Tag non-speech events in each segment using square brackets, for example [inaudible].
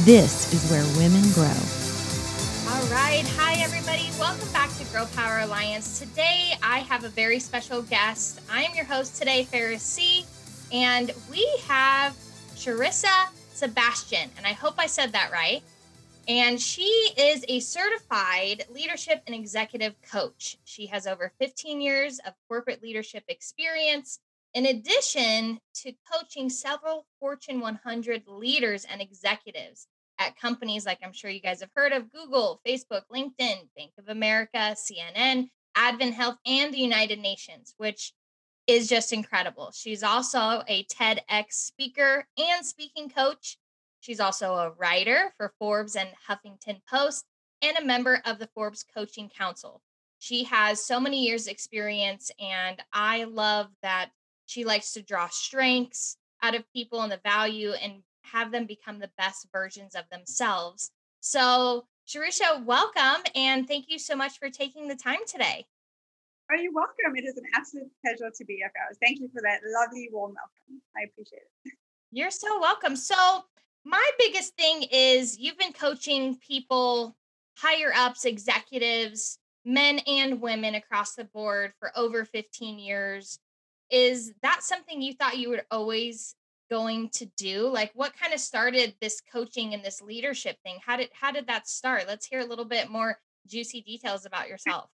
This is where women grow. All right. Hi, everybody. Welcome back to Girl Power Alliance. Today, I have a very special guest. I am your host today, Ferris C. And we have Sharissa Sebastian. And I hope I said that right. And she is a certified leadership and executive coach. She has over 15 years of corporate leadership experience, in addition to coaching several Fortune 100 leaders and executives at companies like I'm sure you guys have heard of Google, Facebook, LinkedIn, Bank of America, CNN, Advent Health, and the United Nations, which is just incredible. She's also a TEDx speaker and speaking coach. She's also a writer for Forbes and Huffington Post and a member of the Forbes Coaching Council. She has so many years experience and I love that she likes to draw strengths out of people and the value and have them become the best versions of themselves. So, Sharissa, welcome and thank you so much for taking the time today. Oh, you're welcome. It is an absolute pleasure to be here, guys. Thank you for that lovely warm welcome. I appreciate it. You're so welcome. So, my biggest thing is you've been coaching people, higher ups, executives, men and women across the board for over 15 years. Is that something you thought you would always going to do? Like what kind of started this coaching and this leadership thing? How did how did that start? Let's hear a little bit more juicy details about [laughs] yourself.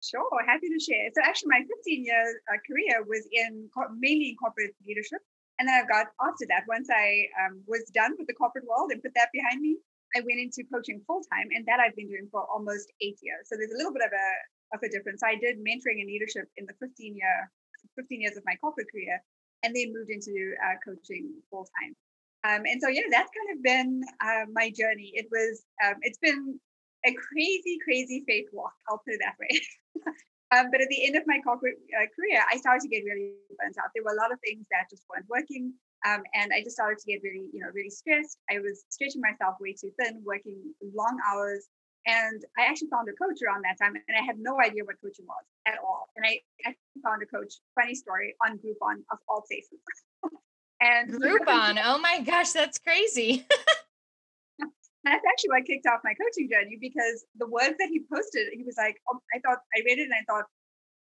Sure, happy to share. So actually, my 15 year uh, career was in mainly in corporate leadership, and then I've got after that. Once I um, was done with the corporate world and put that behind me, I went into coaching full time, and that I've been doing for almost eight years. So there's a little bit of a of a difference. I did mentoring and leadership in the 15 year 15 years of my corporate career, and then moved into uh, coaching full time. Um, and so, yeah, that's kind of been uh, my journey. It was, um, it's been a crazy, crazy faith walk. I'll put it that way. [laughs] um, but at the end of my corporate uh, career, I started to get really burnt out. There were a lot of things that just weren't working. Um, and I just started to get really, you know, really stressed. I was stretching myself way too thin, working long hours, and I actually found a coach around that time, and I had no idea what coaching was at all. And I actually found a coach, funny story, on Groupon of all places. [laughs] and Groupon, oh my gosh, that's crazy. [laughs] that's actually why I kicked off my coaching journey because the words that he posted, he was like, oh, I thought, I read it and I thought,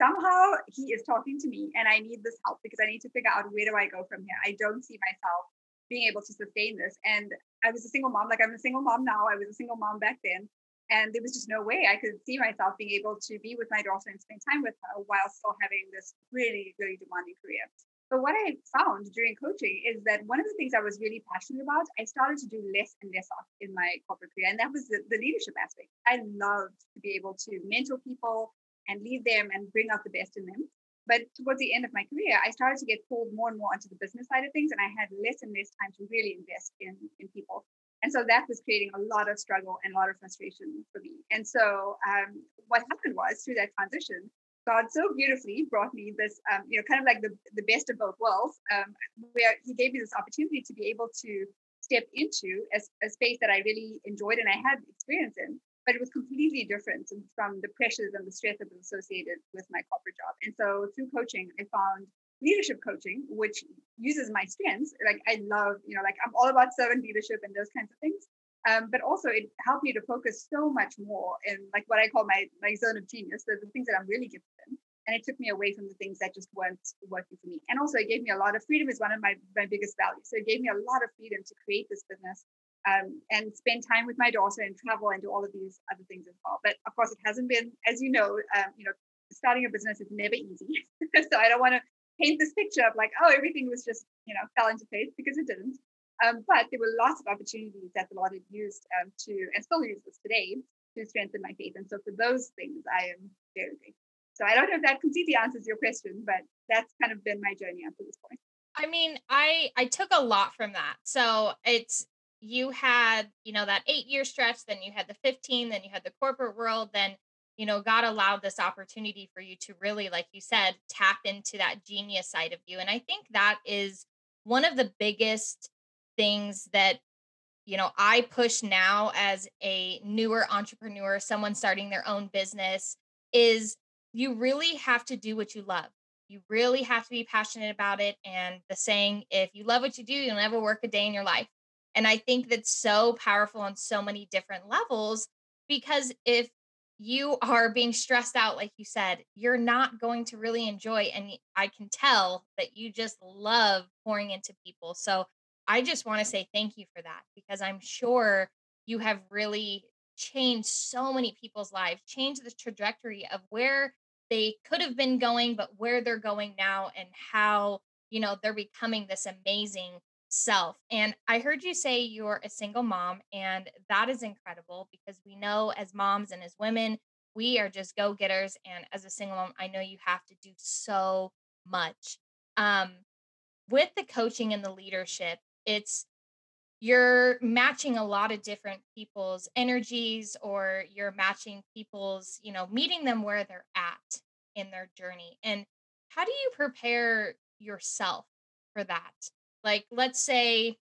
somehow he is talking to me and I need this help because I need to figure out where do I go from here. I don't see myself being able to sustain this. And I was a single mom, like I'm a single mom now. I was a single mom back then. And there was just no way I could see myself being able to be with my daughter and spend time with her while still having this really, really demanding career. But what I found during coaching is that one of the things I was really passionate about, I started to do less and less of in my corporate career. And that was the, the leadership aspect. I loved to be able to mentor people and lead them and bring out the best in them. But towards the end of my career, I started to get pulled more and more onto the business side of things. And I had less and less time to really invest in, in people. And so that was creating a lot of struggle and a lot of frustration for me. And so um, what happened was through that transition, God so beautifully brought me this, um, you know, kind of like the, the best of both worlds, um, where He gave me this opportunity to be able to step into a, a, space that I really enjoyed and I had experience in, but it was completely different from the pressures and the stress that was associated with my corporate job. And so through coaching, I found leadership coaching, which uses my strengths. Like I love, you know, like I'm all about servant leadership and those kinds of things. Um, but also it helped me to focus so much more in like what I call my my zone of genius, the, the things that I'm really gifted in. And it took me away from the things that just weren't working for me. And also it gave me a lot of freedom is one of my, my biggest values. So it gave me a lot of freedom to create this business um, and spend time with my daughter and travel and do all of these other things as well. But of course, it hasn't been, as you know, um, you know, starting a business is never easy. [laughs] so I don't want to paint this picture of like, oh, everything was just, you know, fell into place because it didn't. Um, but there were lots of opportunities that the Lord had used um, to, and still uses today, to strengthen my faith. And so for those things, I am very grateful. So I don't know if that completely answers your question, but that's kind of been my journey up to this point. I mean, I I took a lot from that. So it's you had, you know, that eight year stretch, then you had the 15, then you had the corporate world, then, you know, God allowed this opportunity for you to really, like you said, tap into that genius side of you. And I think that is one of the biggest things that, you know, I push now as a newer entrepreneur, someone starting their own business, is you really have to do what you love. You really have to be passionate about it. And the saying, if you love what you do, you'll never work a day in your life. And I think that's so powerful on so many different levels because if you are being stressed out, like you said, you're not going to really enjoy. And I can tell that you just love pouring into people. So I just want to say thank you for that because I'm sure you have really changed so many people's lives, changed the trajectory of where they could have been going, but where they're going now and how, you know, they're becoming this amazing self. And I heard you say you're a single mom, and that is incredible because we know as moms and as women, we are just go getters. And as a single mom, I know you have to do so much. Um, with the coaching and the leadership, it's you're matching a lot of different people's energies or you're matching people's, you know, meeting them where they're at in their journey. And how do you prepare yourself for that? Like, let's say,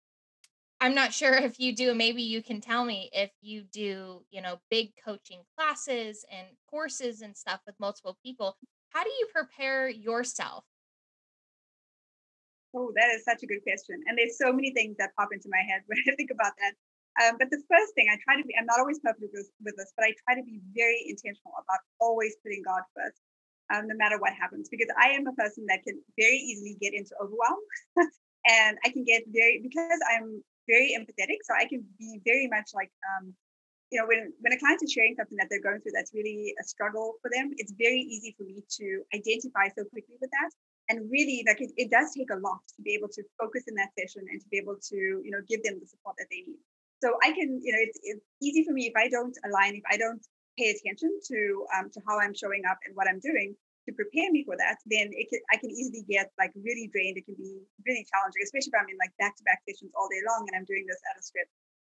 I'm not sure [laughs] if you do, maybe you can tell me if you do, you know, big coaching classes and courses and stuff with multiple people. How do you prepare yourself? Oh, that is such a good question. And there's so many things that pop into my head [laughs] when I think about that. Um, but the first thing I try to be, I'm not always perfect with, with this, but I try to be very intentional about always putting God first, um, no matter what happens, because I am a person that can very easily get into overwhelm [laughs] and I can get very because I'm very empathetic, so I can be very much like um, you know when when a client is sharing something that they're going through that's really a struggle for them, it's very easy for me to identify so quickly with that. And really, like it, it does take a lot to be able to focus in that session and to be able to, you know, give them the support that they need. So I can, you know, it's, it's easy for me if I don't align, if I don't pay attention to um, to how I'm showing up and what I'm doing, to prepare me for that, then can, I can easily get like really drained. It can be really challenging, especially if I'm in like back to back sessions all day long and I'm doing this at a script.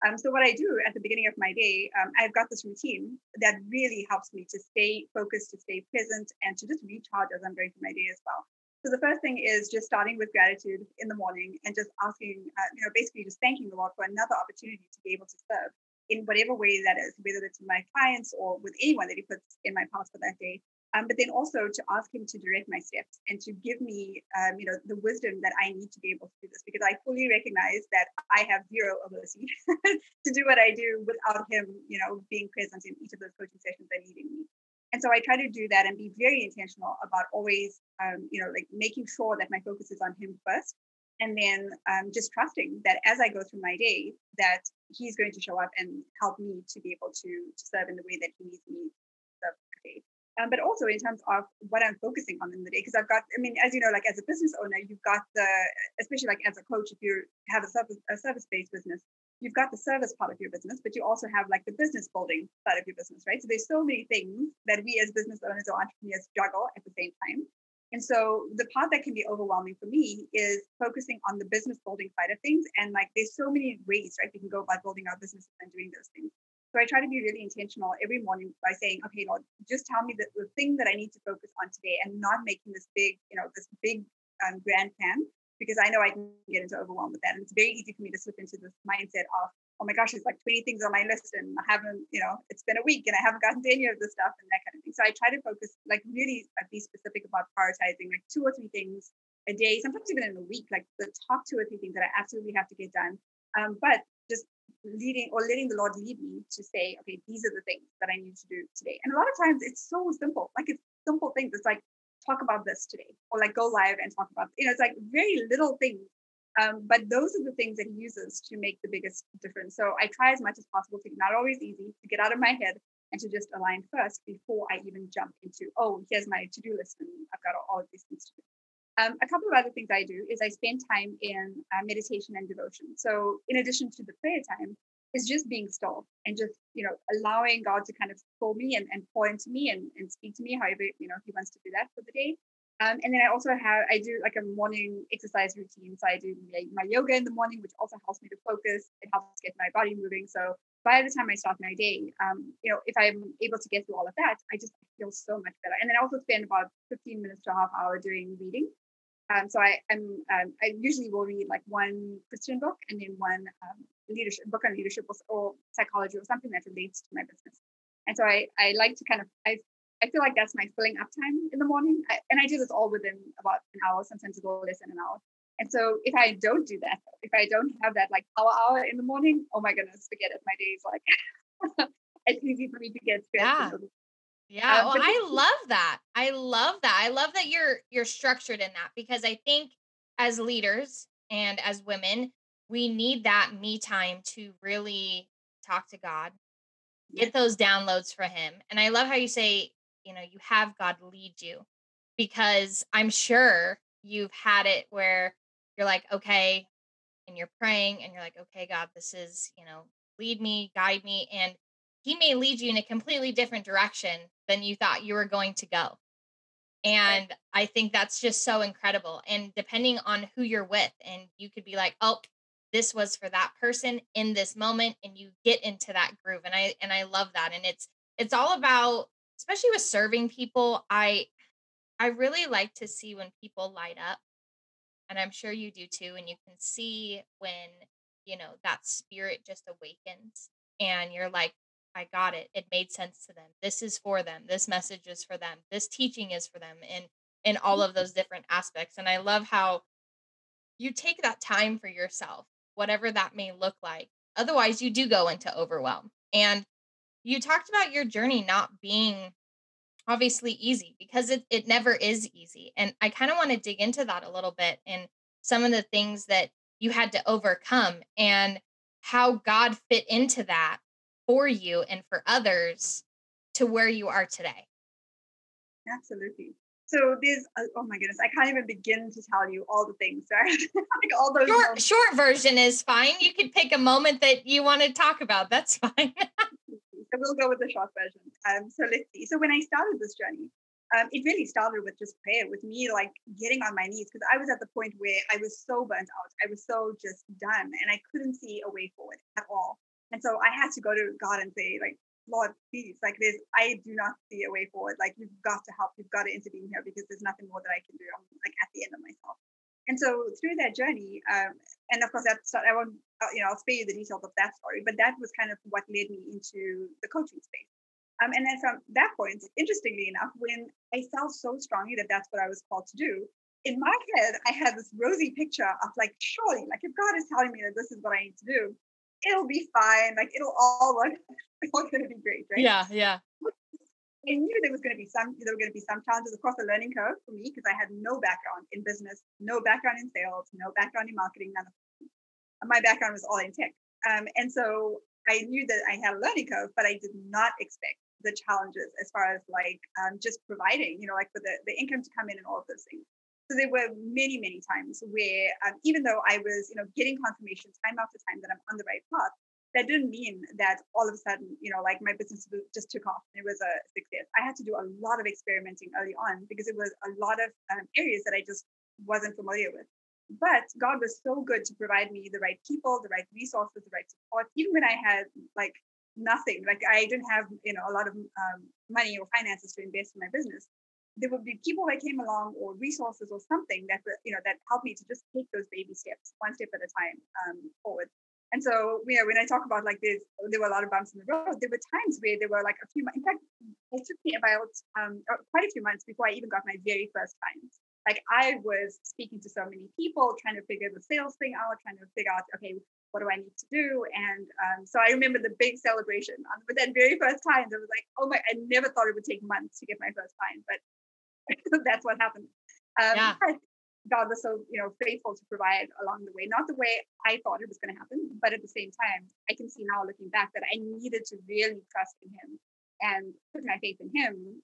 Um, so what I do at the beginning of my day, um, I've got this routine that really helps me to stay focused, to stay present, and to just recharge as I'm going through my day as well. So the first thing is just starting with gratitude in the morning and just asking, uh, you know, basically just thanking the Lord for another opportunity to be able to serve in whatever way that is, whether it's my clients or with anyone that He puts in my path for that day. Um, but then also to ask him to direct my steps and to give me, um, you know, the wisdom that I need to be able to do this because I fully recognize that I have zero ability [laughs] to do what I do without him, you know, being present in each of those coaching sessions and leading me. And so I try to do that and be very intentional about always, um, you know, like making sure that my focus is on him first, and then um, just trusting that as I go through my day, that he's going to show up and help me to be able to, to serve in the way that he needs me to serve today um, but also in terms of what I'm focusing on in the day. Because I've got, I mean, as you know, like as a business owner, you've got the, especially like as a coach, if you have a service a service based business, you've got the service part of your business, but you also have like the business building side of your business, right? So there's so many things that we as business owners or entrepreneurs juggle at the same time. And so the part that can be overwhelming for me is focusing on the business building side of things. And like there's so many ways, right? We can go about building our business and doing those things. So I try to be really intentional every morning by saying, okay, Lord, just tell me the, the thing that I need to focus on today and not making this big, you know, this big um, grand plan because I know I can get into overwhelm with that. And it's very easy for me to slip into this mindset of, oh my gosh, there's like 20 things on my list and I haven't, you know, it's been a week and I haven't gotten to any of this stuff and that kind of thing. So I try to focus, like really be specific about prioritizing like two or three things a day, sometimes even in a week, like the top two or three things that I absolutely have to get done. Um, but leading or letting the Lord lead me to say, okay, these are the things that I need to do today. And a lot of times it's so simple, like it's simple things. It's like talk about this today, or like go live and talk about. You know, it's like very little things, um, but those are the things that He uses to make the biggest difference. So I try as much as possible to not always easy to get out of my head and to just align first before I even jump into, oh, here's my to do list and I've got all of these things to do. Um, a couple of other things I do is I spend time in uh, meditation and devotion. So, in addition to the prayer time, is just being still and just you know allowing God to kind of call me and, and pour into me and, and speak to me however you know He wants to do that for the day. Um, and then I also have, I do like a morning exercise routine. So I do my yoga in the morning, which also helps me to focus. It helps get my body moving. So by the time I start my day, um, you know, if I'm able to get through all of that, I just feel so much better. And then I also spend about 15 minutes to a half hour doing reading. Um, so I, am um, I usually will read like one Christian book and then one um, leadership book on leadership or, or, psychology or something that relates to my business. And so I, I like to kind of I I feel like that's my filling up time in the morning. I, and I do this all within about an hour, sometimes a little less than an hour. And so if I don't do that, if I don't have that like power hour in the morning, oh my goodness, forget it. My day is like [laughs] it's easy for me to get stressed. Yeah. Yeah, um, well, I [laughs] love that. I love that. I love that you're you're structured in that because I think as leaders and as women, we need that me time to really talk to God, get those downloads for him. And I love how you say you know you have god lead you because i'm sure you've had it where you're like okay and you're praying and you're like okay god this is you know lead me guide me and he may lead you in a completely different direction than you thought you were going to go and right. i think that's just so incredible and depending on who you're with and you could be like oh this was for that person in this moment and you get into that groove and i and i love that and it's it's all about especially with serving people, I I really like to see when people light up. And I'm sure you do too. And you can see when, you know, that spirit just awakens and you're like, I got it. It made sense to them. This is for them. This message is for them. This teaching is for them in in all of those different aspects. And I love how you take that time for yourself, whatever that may look like. Otherwise, you do go into overwhelm. And you talked about your journey not being obviously easy because it, it never is easy. And I kind of want to dig into that a little bit and some of the things that you had to overcome and how God fit into that for you and for others to where you are today. Absolutely. So there's, uh, oh my goodness, I can't even begin to tell you all the things. [laughs] Right? like all those. Short, short version is fine. You could pick a moment that you want to talk about. That's [laughs] fine. So we'll go with the short version. Um, so let's see. So when I started this journey, um, it really started with just prayer, with me like getting on my knees because I was at the point where I was so burnt out. I was so just done and I couldn't see a way forward at all. And so I had to go to God and say, like, Lord, please, like this, I do not see a way forward. Like you've got to help, you've got to intervene here because there's nothing more that I can do. I'm like at the end of myself. And so through that journey, um, and of course, that's I won't, uh, you know, I'll spare you the details of that story, but that was kind of what led me into the coaching space. Um, and then from that point, interestingly enough, when I felt so strongly that that's what I was called to do, in my head, I had this rosy picture of like, surely, like if God is telling me that this is what I need to do, it'll be fine. Like it'll all work. [laughs] It's all going to be great, right? Yeah, yeah. I knew there was going to be some there were going to be some challenges across the learning curve for me because I had no background in business, no background in sales, no background in marketing, none of them. My background was all in tech. Um, and so I knew that I had a learning curve, but I did not expect the challenges as far as like um, just providing, you know, like for the, the income to come in and all of those things. So there were many, many times where um, even though I was, you know, getting confirmation time after time that I'm on the right path, that didn't mean that all of a sudden, you know, like my business just took off. It was a success. I had to do a lot of experimenting early on because it was a lot of um, areas that I just wasn't familiar with. But God was so good to provide me the right people, the right resources, the right support, even when I had like nothing. Like I didn't have, you know, a lot of um, money or finances to invest in my business. There would be people that came along or resources or something that, you know, that helped me to just take those baby steps, one step at a time um, forward. And so, you when I talk about like this, there were a lot of bumps in the road. There were times where there were like a few, in fact, it took me about um, uh, quite a few months before I even got my very first clients. Like I was speaking to so many people, trying to figure the sales thing out, trying to figure out, okay, what do I need to do? And um, so I remember the big celebration on um, that very first time. It was like, oh my, I never thought it would take months to get my first client, but [laughs] that's what happened. Um, yeah. God was so, you know, faithful to provide along the way. Not the way I thought it was going to happen, but at the same time, I can see now looking back that I needed to really trust in Him and put my faith in Him,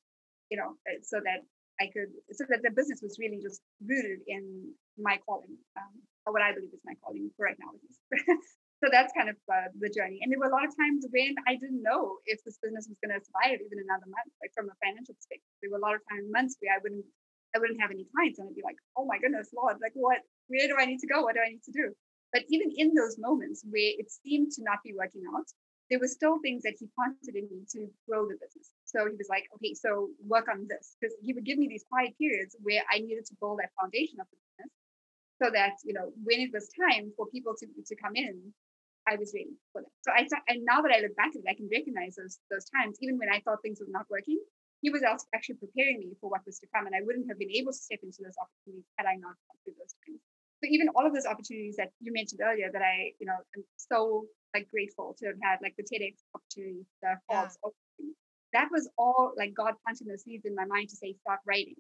you know, uh, so that I could, so that the business was really just rooted in my calling, um, or what I believe is my calling for right now. [laughs] so that's kind of uh, the journey. And there were a lot of times when I didn't know if this business was going to survive even another month, like from a financial perspective. There were a lot of times, months where I wouldn't I wouldn't have any clients and I'd be like, oh my goodness, Lord, like what, where do I need to go? What do I need to do? But even in those moments where it seemed to not be working out, there were still things that he planted in me to grow the business. So he was like, okay, so work on this. Because he would give me these quiet periods where I needed to build that foundation of the business so that, you know, when it was time for people to, to come in, I was ready for that. So I thought and now that I look back at it, I can recognize those those times, even when I thought things were not working, he was actually preparing me for what was to come. And I wouldn't have been able to step into those opportunities had I not gone through those times. So even all of those opportunities that you mentioned earlier that I, you know, am so like grateful to have had, like the TEDx opportunity, the yeah. that was all like God planting those seeds in my mind to say, start writing.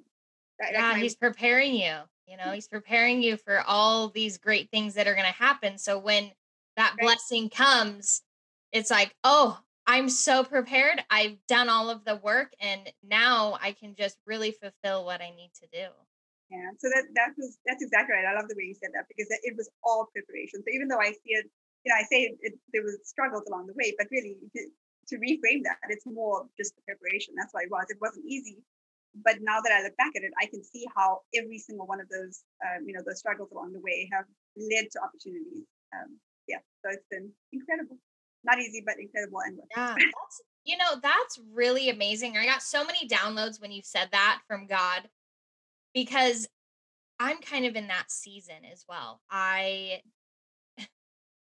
That, yeah, he's preparing you. You know, mm-hmm. he's preparing you for all these great things that are going to happen. So when that right. blessing comes, it's like, oh, I'm so prepared. I've done all of the work and now I can just really fulfill what I need to do. Yeah. So that that was that's exactly right. I love the way you said that because it was all preparation. So even though I see it, you know, I say it, it, there was struggles along the way, but really to, to reframe that, it's more just the preparation. That's why it was. It wasn't easy, but now that I look back at it, I can see how every single one of those, um, you know, those struggles along the way have led to opportunities. Um, yeah. So it's been incredible not easy, but incredible and yeah, [laughs] that's you know that's really amazing. I got so many downloads when you said that from God because I'm kind of in that season as well. I [sighs]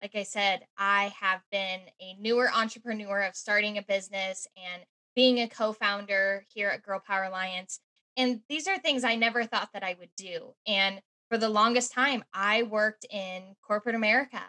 like I said, I have been a newer entrepreneur of starting a business and being a co-founder here at Girl Power Alliance. And these are things I never thought that I would do. And for the longest time, I worked in corporate America.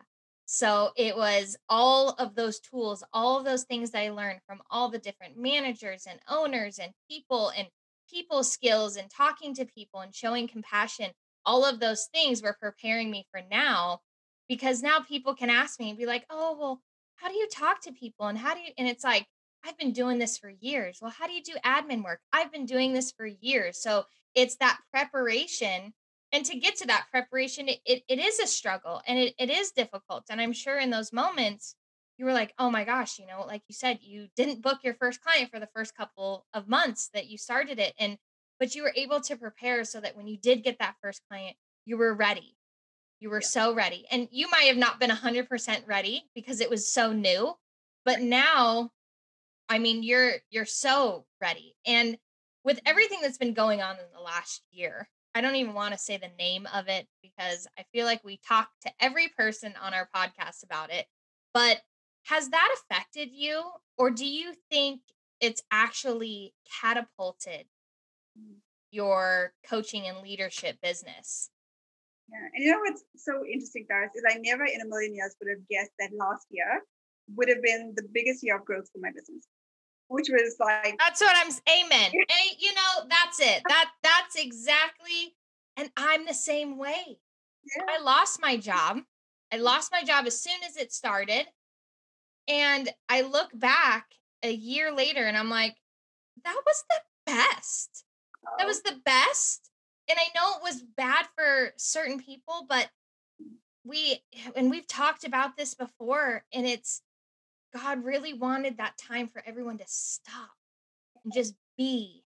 So it was all of those tools, all of those things that I learned from all the different managers and owners and people and people skills and talking to people and showing compassion. All of those things were preparing me for now because now people can ask me and be like, oh, well, how do you talk to people? And how do you, and it's like, I've been doing this for years. Well, how do you do admin work? I've been doing this for years. So it's that preparation and to get to that preparation it, it, it is a struggle and it, it is difficult and i'm sure in those moments you were like oh my gosh you know like you said you didn't book your first client for the first couple of months that you started it and but you were able to prepare so that when you did get that first client you were ready you were yeah. so ready and you might have not been 100% ready because it was so new but now i mean you're you're so ready and with everything that's been going on in the last year I don't even want to say the name of it because I feel like we talk to every person on our podcast about it. But has that affected you, or do you think it's actually catapulted mm. your coaching and leadership business? Yeah, and you know what's so interesting, Paris, is I never in a million years would have guessed that last year would have been the biggest year of growth for my business which was like that's what i'm amen. And you know that's it. That that's exactly and i'm the same way. Yeah. i lost my job. I lost my job as soon as it started and i look back a year later and i'm like that was the best. Oh. that was the best. And i know it was bad for certain people but we and we've talked about this before and it's God really wanted that time for everyone to stop and just be,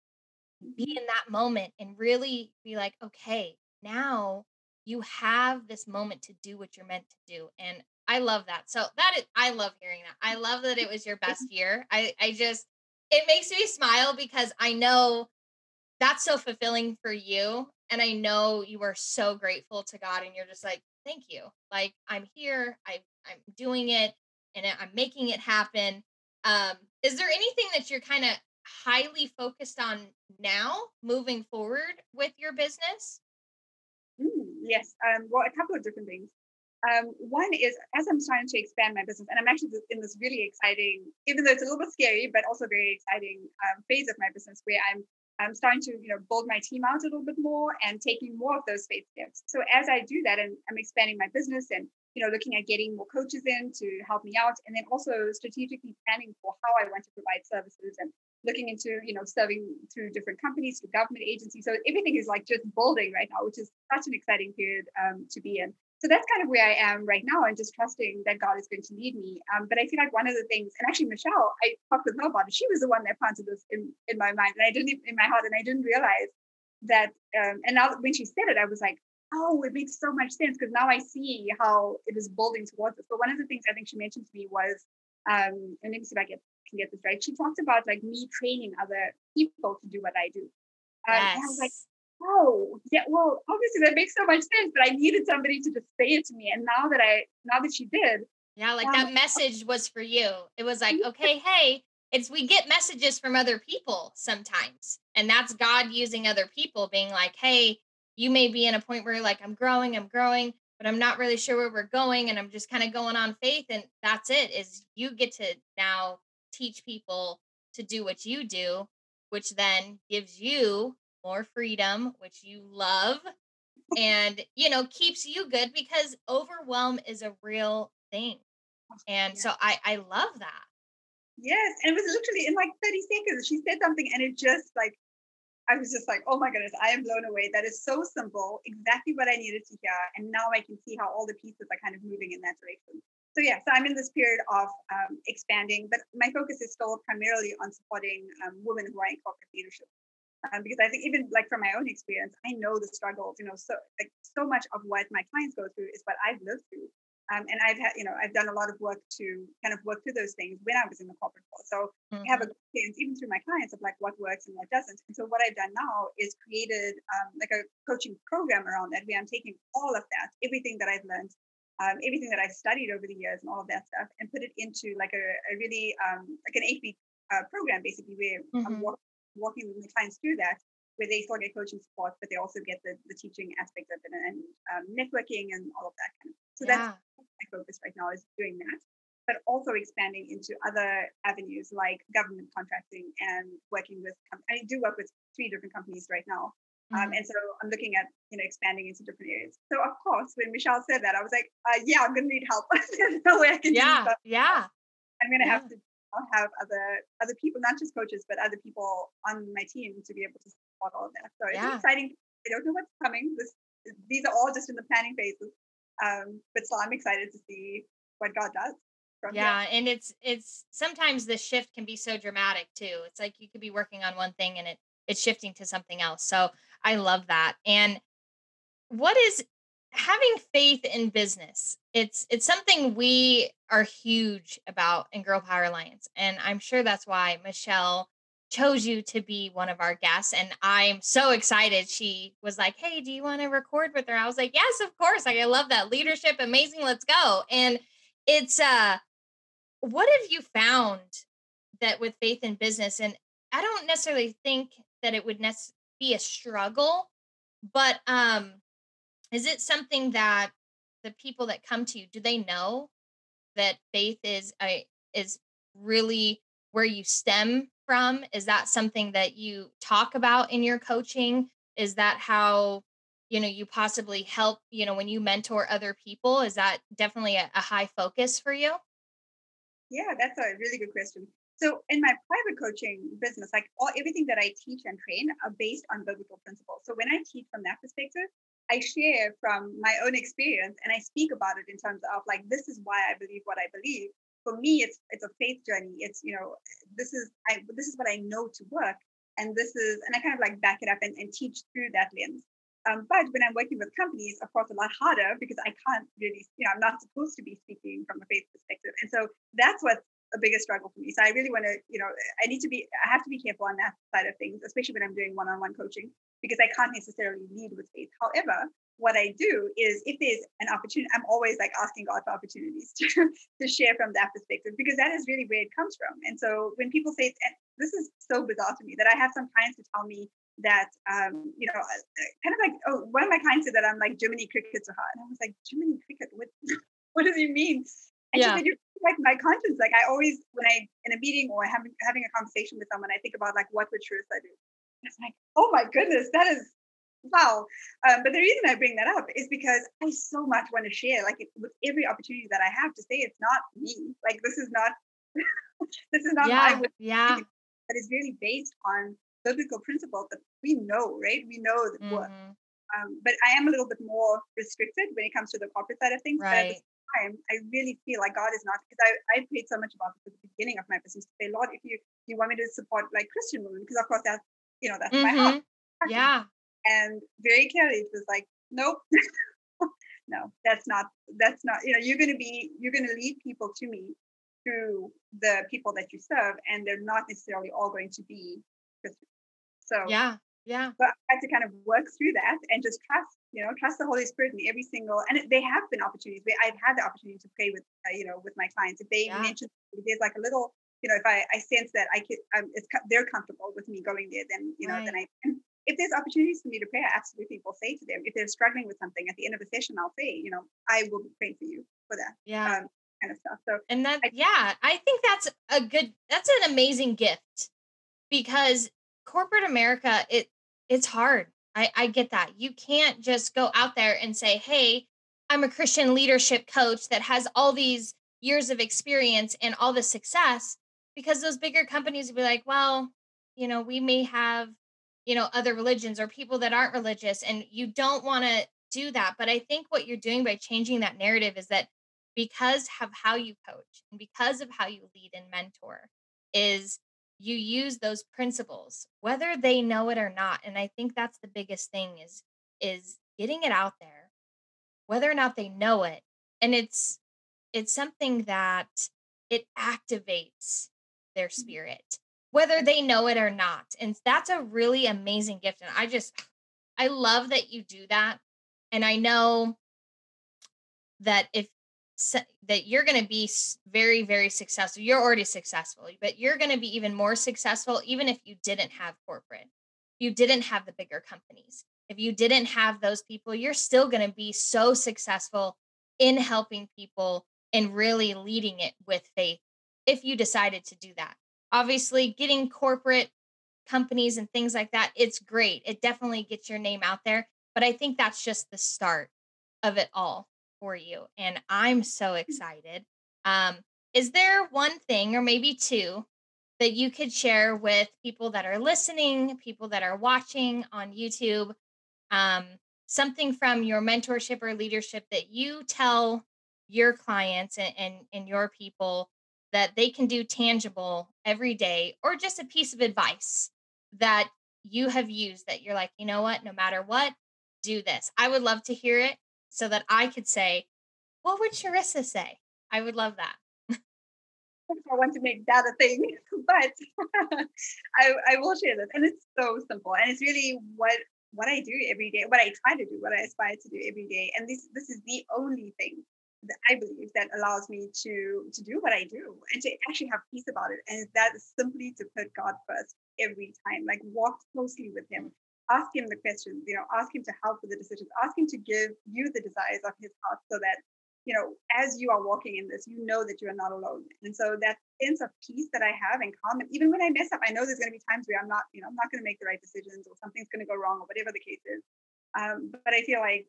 be mm-hmm. in that moment and really be like, okay, now you have this moment to do what you're meant to do. And I love that. So that is, I love hearing that. I love that it was your [laughs] best year. I, I just, it makes me smile because I know that's so fulfilling for you. And I know you are so grateful to God and you're just like, thank you. Like I'm here. I, I'm doing it and I'm making it happen. Um, is there anything that you're kind of highly focused on now moving forward with your business? Mm, yes. Um, well, a couple of different things. Um, one is as I'm starting to expand my business, and I'm actually in this really exciting, even though it's a little bit scary, but also very exciting um, phase of my business where I'm I'm starting to you know build my team out a little bit more and taking more of those faith steps. So as I do that, and I'm expanding my business and you know, looking at getting more coaches in to help me out, and then also strategically planning for how I want to provide services and looking into, you know, serving through different companies, through government agencies. So everything is like just building right now, which is such an exciting period um, to be in. So that's kind of where I am right now, and just trusting that God is going to lead me. Um, but I feel like one of the things, and actually Michelle, I talked with her about it. She was the one that planted this in, in my mind, and I didn't in my heart, and I didn't realize that um, and now when she said it, I was like, oh, it makes so much sense because now I see how it is building towards it. But one of the things I think she mentioned to me was, um, and let me see if I get, can get this right. She talked about like me training other people to do what I do. Um, yes. And I was like, oh, yeah, well, obviously that makes so much sense, but I needed somebody to just say it to me. And now that I, now that she did. Yeah, like that message was for you. It was like, [laughs] okay, hey, it's we get messages from other people sometimes. And that's God using other people being like, hey, you may be in a point where like, I'm growing, I'm growing, but I'm not really sure where we're going. And I'm just kind of going on faith. And that's it, is you get to now teach people to do what you do, which then gives you more freedom, which you love, and you know, keeps you good because overwhelm is a real thing. And yeah. so I I love that. Yes, and it was literally in like 30 seconds. She said something and it just like I was just like, oh my goodness, I am blown away. That is so simple, exactly what I needed to hear. And now I can see how all the pieces are kind of moving in that direction. So yeah, so I'm in this period of um, expanding, but my focus is still primarily on supporting um, women who are in corporate leadership um, because I think even like from my own experience, I know the struggles. You know, so like so much of what my clients go through is what I've lived through, um, and I've had you know I've done a lot of work to kind of work through those things when I was in the corporate world. So mm-hmm. I have a mm-hmm. sense even through my clients of like what works and what doesn't. And so what I've done now is created um, like a coaching program around that where I'm taking all of that, everything that I've learned. Um, everything that I've studied over the years and all of that stuff, and put it into like a, a really um, like an eight week uh, program, basically, where mm-hmm. I'm walking with my clients through that, where they still get coaching support, but they also get the, the teaching aspect of it and um, networking and all of that kind of. So yeah. that's my focus right now is doing that, but also expanding into other avenues like government contracting and working with. Com- I do work with three different companies right now, um, mm-hmm. and so I'm looking at you know expanding into different areas. So of course, when Michelle said that, I was like, uh, yeah, I'm going to need help. [laughs] There's no way I can. Yeah, yeah. I'm going to yeah. have to have other other people, not just coaches, but other people on my team to be able to support all of that. So yeah. it's exciting. I don't know what's coming. This these are all just in the planning phases. Um, but so I'm excited to see what God does. From Yeah, and it's it's sometimes the shift can be so dramatic too. It's like you could be working on one thing and it it's shifting to something else. So I love that. And what is having faith in business it's it's something we are huge about in girl power alliance and i'm sure that's why michelle chose you to be one of our guests and i'm so excited. She was like hey do you want to record with her? I was like yes of course. Like, i love that leadership. Amazing. Let's go. And it's uh what have you found that with faith in business and i don't necessarily think that it would nec- be a struggle but um is it something that the people that come to you do they know that faith is a is really where you stem from? Is that something that you talk about in your coaching? Is that how you know you possibly help you know when you mentor other people? Is that definitely a, a high focus for you? Yeah that's a really good question. So in my private coaching business like all everything that i teach and train are based on biblical principles. So when i teach from that perspective I share from my own experience and I speak about it in terms of like this is why I believe what I believe. For me, it's it's a faith journey. It's you know this is I this is what I know to work, and this is and I kind of like back it up and, and teach through that lens. Um, but when I'm working with companies, of course, a lot harder because I can't really you know I'm not supposed to be speaking from a faith perspective, and so that's what's a bigger struggle for me. So I really want to you know I need to be I have to be careful on that side of things, especially when I'm doing one-on-one coaching because I can't necessarily lead with faith. However, what I do is if there's an opportunity, I'm always like asking God for opportunities [laughs] to, to share from that perspective because that is really where it comes from. And so when people say, and this is so bizarre to me that I have some clients who tell me that, um, you know, uh, kind of like, oh, one of my clients said that I'm like Jiminy Cricket to her. And I was like, Jiminy Cricket, what, [laughs] what does he mean? And yeah. she said, you're like my conscience. Like I always, when I, in a meeting or having, having a conversation with someone, I think about like, what would Sharissa do? It's like, oh my goodness, that is wow. Um, but the reason I bring that up is because I so much want to share, like with every opportunity that I have to say, it's not me. Like this is not, [laughs] this is not yeah, my yeah. But it's really based on biblical principles that we know, right? We know that mm-hmm. work. Um, but I am a little bit more restricted when it comes to the corporate side of things. Right. But at the time, I really feel like God is not because I I prayed so much about this at the beginning of my business to say, Lord, if you you want me to support like Christian women, because of course that's you know, that's mm-hmm. my heart. Yeah. And very clearly, it was like, nope, [laughs] no, that's not, that's not, you know, you're going to be, you're going to lead people to me through the people that you serve, and they're not necessarily all going to be Christian. So, yeah, yeah. But I had to kind of work through that and just trust, you know, trust the Holy Spirit in every single. And they have been opportunities where I've had the opportunity to pray with, uh, you know, with my clients. If they yeah. mention there's like a little, you know, if I, I sense that I could, um, it's they're comfortable with me going there, then you know, right. then I. if there's opportunities for me to pray, I absolutely will say to them. If they're struggling with something at the end of a session, I'll say, you know, I will be praying for you for that. Yeah. Um, kind of stuff. So and that I, yeah, I think that's a good that's an amazing gift because corporate America, it it's hard. I, I get that. You can't just go out there and say, hey, I'm a Christian leadership coach that has all these years of experience and all the success because those bigger companies would be like, well, you know, we may have, you know, other religions or people that aren't religious and you don't want to do that. But I think what you're doing by changing that narrative is that because of how you coach and because of how you lead and mentor is you use those principles whether they know it or not and i think that's the biggest thing is is getting it out there whether or not they know it and it's it's something that it activates their mm-hmm. spirit whether they know it or not and that's a really amazing gift and i just i love that you do that and i know that if that you're going to be very very successful you're already successful but you're going to be even more successful even if you didn't have corporate you didn't have the bigger companies if you didn't have those people you're still going to be so successful in helping people and really leading it with faith if you decided to do that obviously getting corporate companies and things like that it's great it definitely gets your name out there but i think that's just the start of it all for you. And I'm so mm. excited. Um, is there one thing or maybe two that you could share with people that are listening, people that are watching on YouTube? Um, something from your mentorship or leadership that you tell your clients and, and, and your people that they can do tangible every day, or just a piece of advice that you have used that you're like, you know what, no matter what, do this. I would love to hear it so that I could say, what would Charissa say? I would love that. [laughs] I want to make that a thing, [laughs] but [laughs] I, I will share this. And it's so simple. And it's really what what I do every day, what I try to do, what I aspire to do every day. And this this is the only thing I believe that allows me to to do what I do and to actually have peace about it. And that is simply to put God first every time, like walk closely with him, ask him the questions, you know, ask him to help with the decisions, ask him to give you the desires of his heart so that, you know, as you are walking in this, you know that you are not alone. And so that sense of peace that I have and calm, and even when I mess up, I know there's going to be times where I'm not, you know, I'm not going to make the right decisions or something's going to go wrong or whatever the case is. Um, but I feel like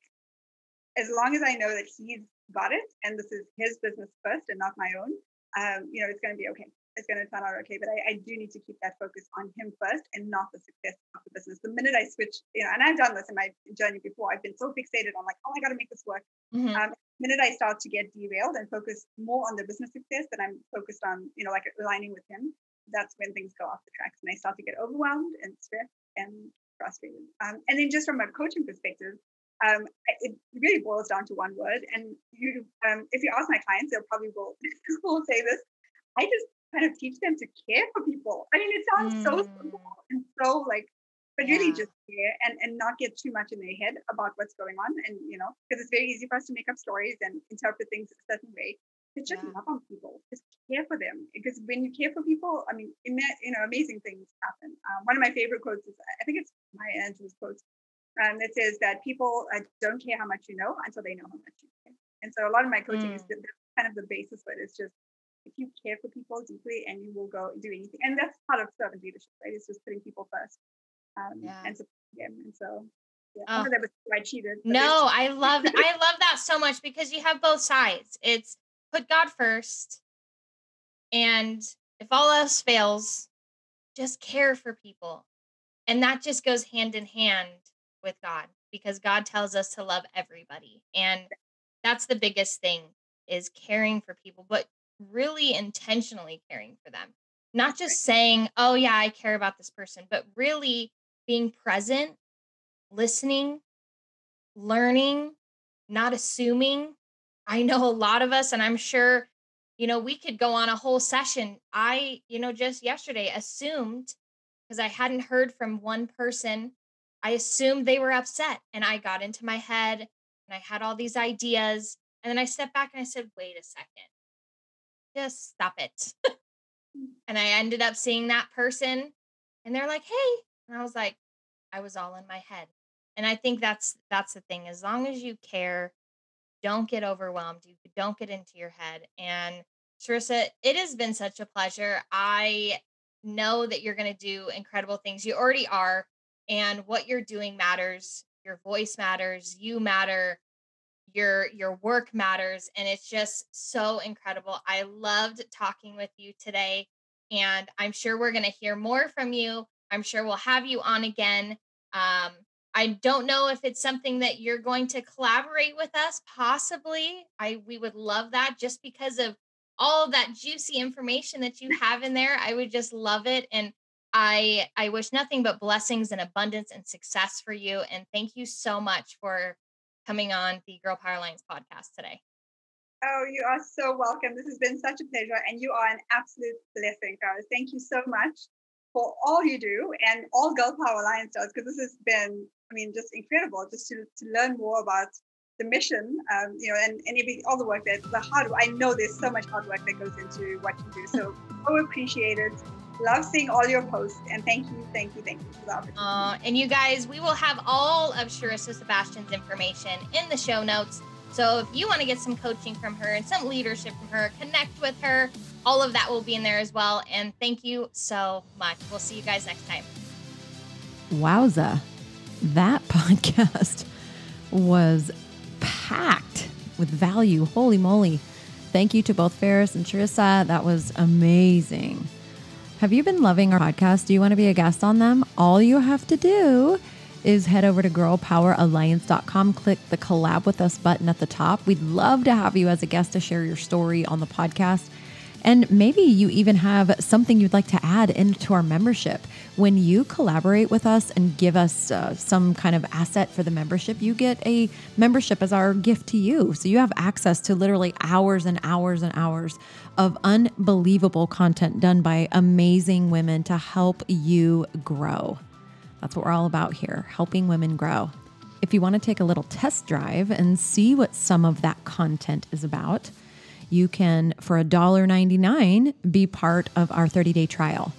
as long as I know that he's got it and this is his business first and not my own, um, you know, it's going to be okay it's going to turn out okay. But I, I, do need to keep that focus on him first and not the success of the business. The minute I switch, you know, and I've done this in my journey before, I've been so fixated on like, oh, I got to make this work. Mm-hmm. Um, the minute I start to get derailed and focus more on the business success than I'm focused on, you know, like aligning with him, that's when things go off the tracks and I start to get overwhelmed and stressed and frustrated. Um, and then just from a coaching perspective, um, it really boils down to one word. And you, um, if you ask my clients, they'll probably will, [laughs] will say this. I just kind of teach them to care for people. I mean, it sounds mm. so simple and so like, but yeah. really just care and, and not get too much in their head about what's going on. And, you know, because it's very easy for us to make up stories and interpret things a certain way. It's just yeah. love on people, just care for them. Because when you care for people, I mean, you know, amazing things happen. Um, one of my favorite quotes is, I think it's Maya Angelou's quote, um, that says that people uh, don't care how much you know until they know how much you care. And so a lot of my coaching mm. is kind of the basis for it. It's just if you care for people deeply and you will go do anything. And that's part of servant leadership, right? It's just putting people first um, yeah. and supporting them. And so yeah, oh. that was I cheated. No, I love I [laughs] love that so much because you have both sides. It's put God first, and if all else fails, just care for people, and that just goes hand in hand with God because God tells us to love everybody, and that's the biggest thing is caring for people. But really intentionally caring for them. Not just saying, oh, yeah, I care about this person, but really being present listening, learning, not assuming. I know a lot of us, and I'm sure, you know, we could go on a whole session. I, you know, just yesterday assumed because I hadn't heard from one person, I assumed they were upset and I got into my head and I had all these ideas. And then I stepped back and I said, wait a second, just stop it. Mm. and I ended up seeing that person and they're like, hey. And I was like, I was all in my head. And I think that's that's the thing. As long as you care, don't get overwhelmed. You don't get into your head. And Sharissa, it has been such a pleasure. I know that you're going to do incredible things. You already are. And what you're doing matters. Your voice matters. You matter. Your your work matters and it's just so incredible. I loved talking with you today and I'm sure we're going to hear more from you. I'm sure we'll have you on again. Um, I don't know if it's something that you're going to collaborate with us. Possibly, I we would love that just because of all of that juicy information that you have in there. I would just love it, and I I wish nothing but blessings and abundance and success for you. And thank you so much for coming on the Girl Power Alliance podcast today. Oh, you are so welcome. This has been such a pleasure, and you are an absolute blessing, guys. Thank you so much for all you do and all Girl Power Alliance does, because this has been, I mean, just incredible just to, to learn more about the mission, um, you know, and, and every, all the work that the hard. work. I know there's so much hard work that goes into what you do. So [laughs] so appreciated. Love seeing all your posts, and thank you, thank you, thank you for the opportunity. Uh, and you guys, we will have all of Sharissa Sebastian's information in the show notes. So if you want to get some coaching from her and some leadership from her, connect with her. All of that will be in there as well. And thank you so much. We'll see you guys next time. Wowza. That [laughs] podcast was packed with value. Holy moly. Thank you to both Ferris and Sharissa. That was amazing. Have you been loving our podcast? Do you want to be a guest on them? All you have to do is head over to girlpoweralliance.com, click the collab with us button at the top. We'd love to have you as a guest to share your story on the podcast. And maybe you even have something you'd like to add into our membership. When you collaborate with us and give us uh, some kind of asset for the membership, you get a membership as our gift to you. So you have access to literally hours and hours and hours of unbelievable content done by amazing women to help you grow. That's what we're all about here, helping women grow. If you want to take a little test drive and see what some of that content is about, you can, for $1.99, be part of our 30 day trial.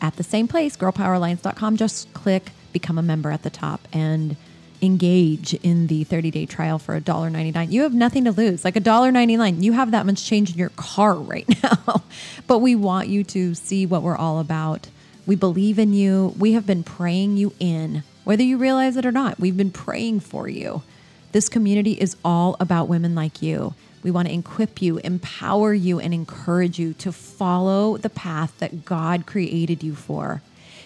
At the same place, girlpoweralliance.com, just click become a member at the top and engage in the 30 day trial for $1.99. You have nothing to lose. Like $1.99, you have that much change in your car right [laughs] now. but we want you to see what we're all about. We believe in you. We have been praying you in, whether you realize it or not. We've been praying for you. This community is all about women like you. We want to equip you, empower you, and encourage you to follow the path that God created you for.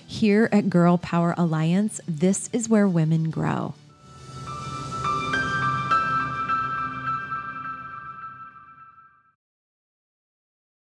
Here at Girl Power Alliance, this is where women grow.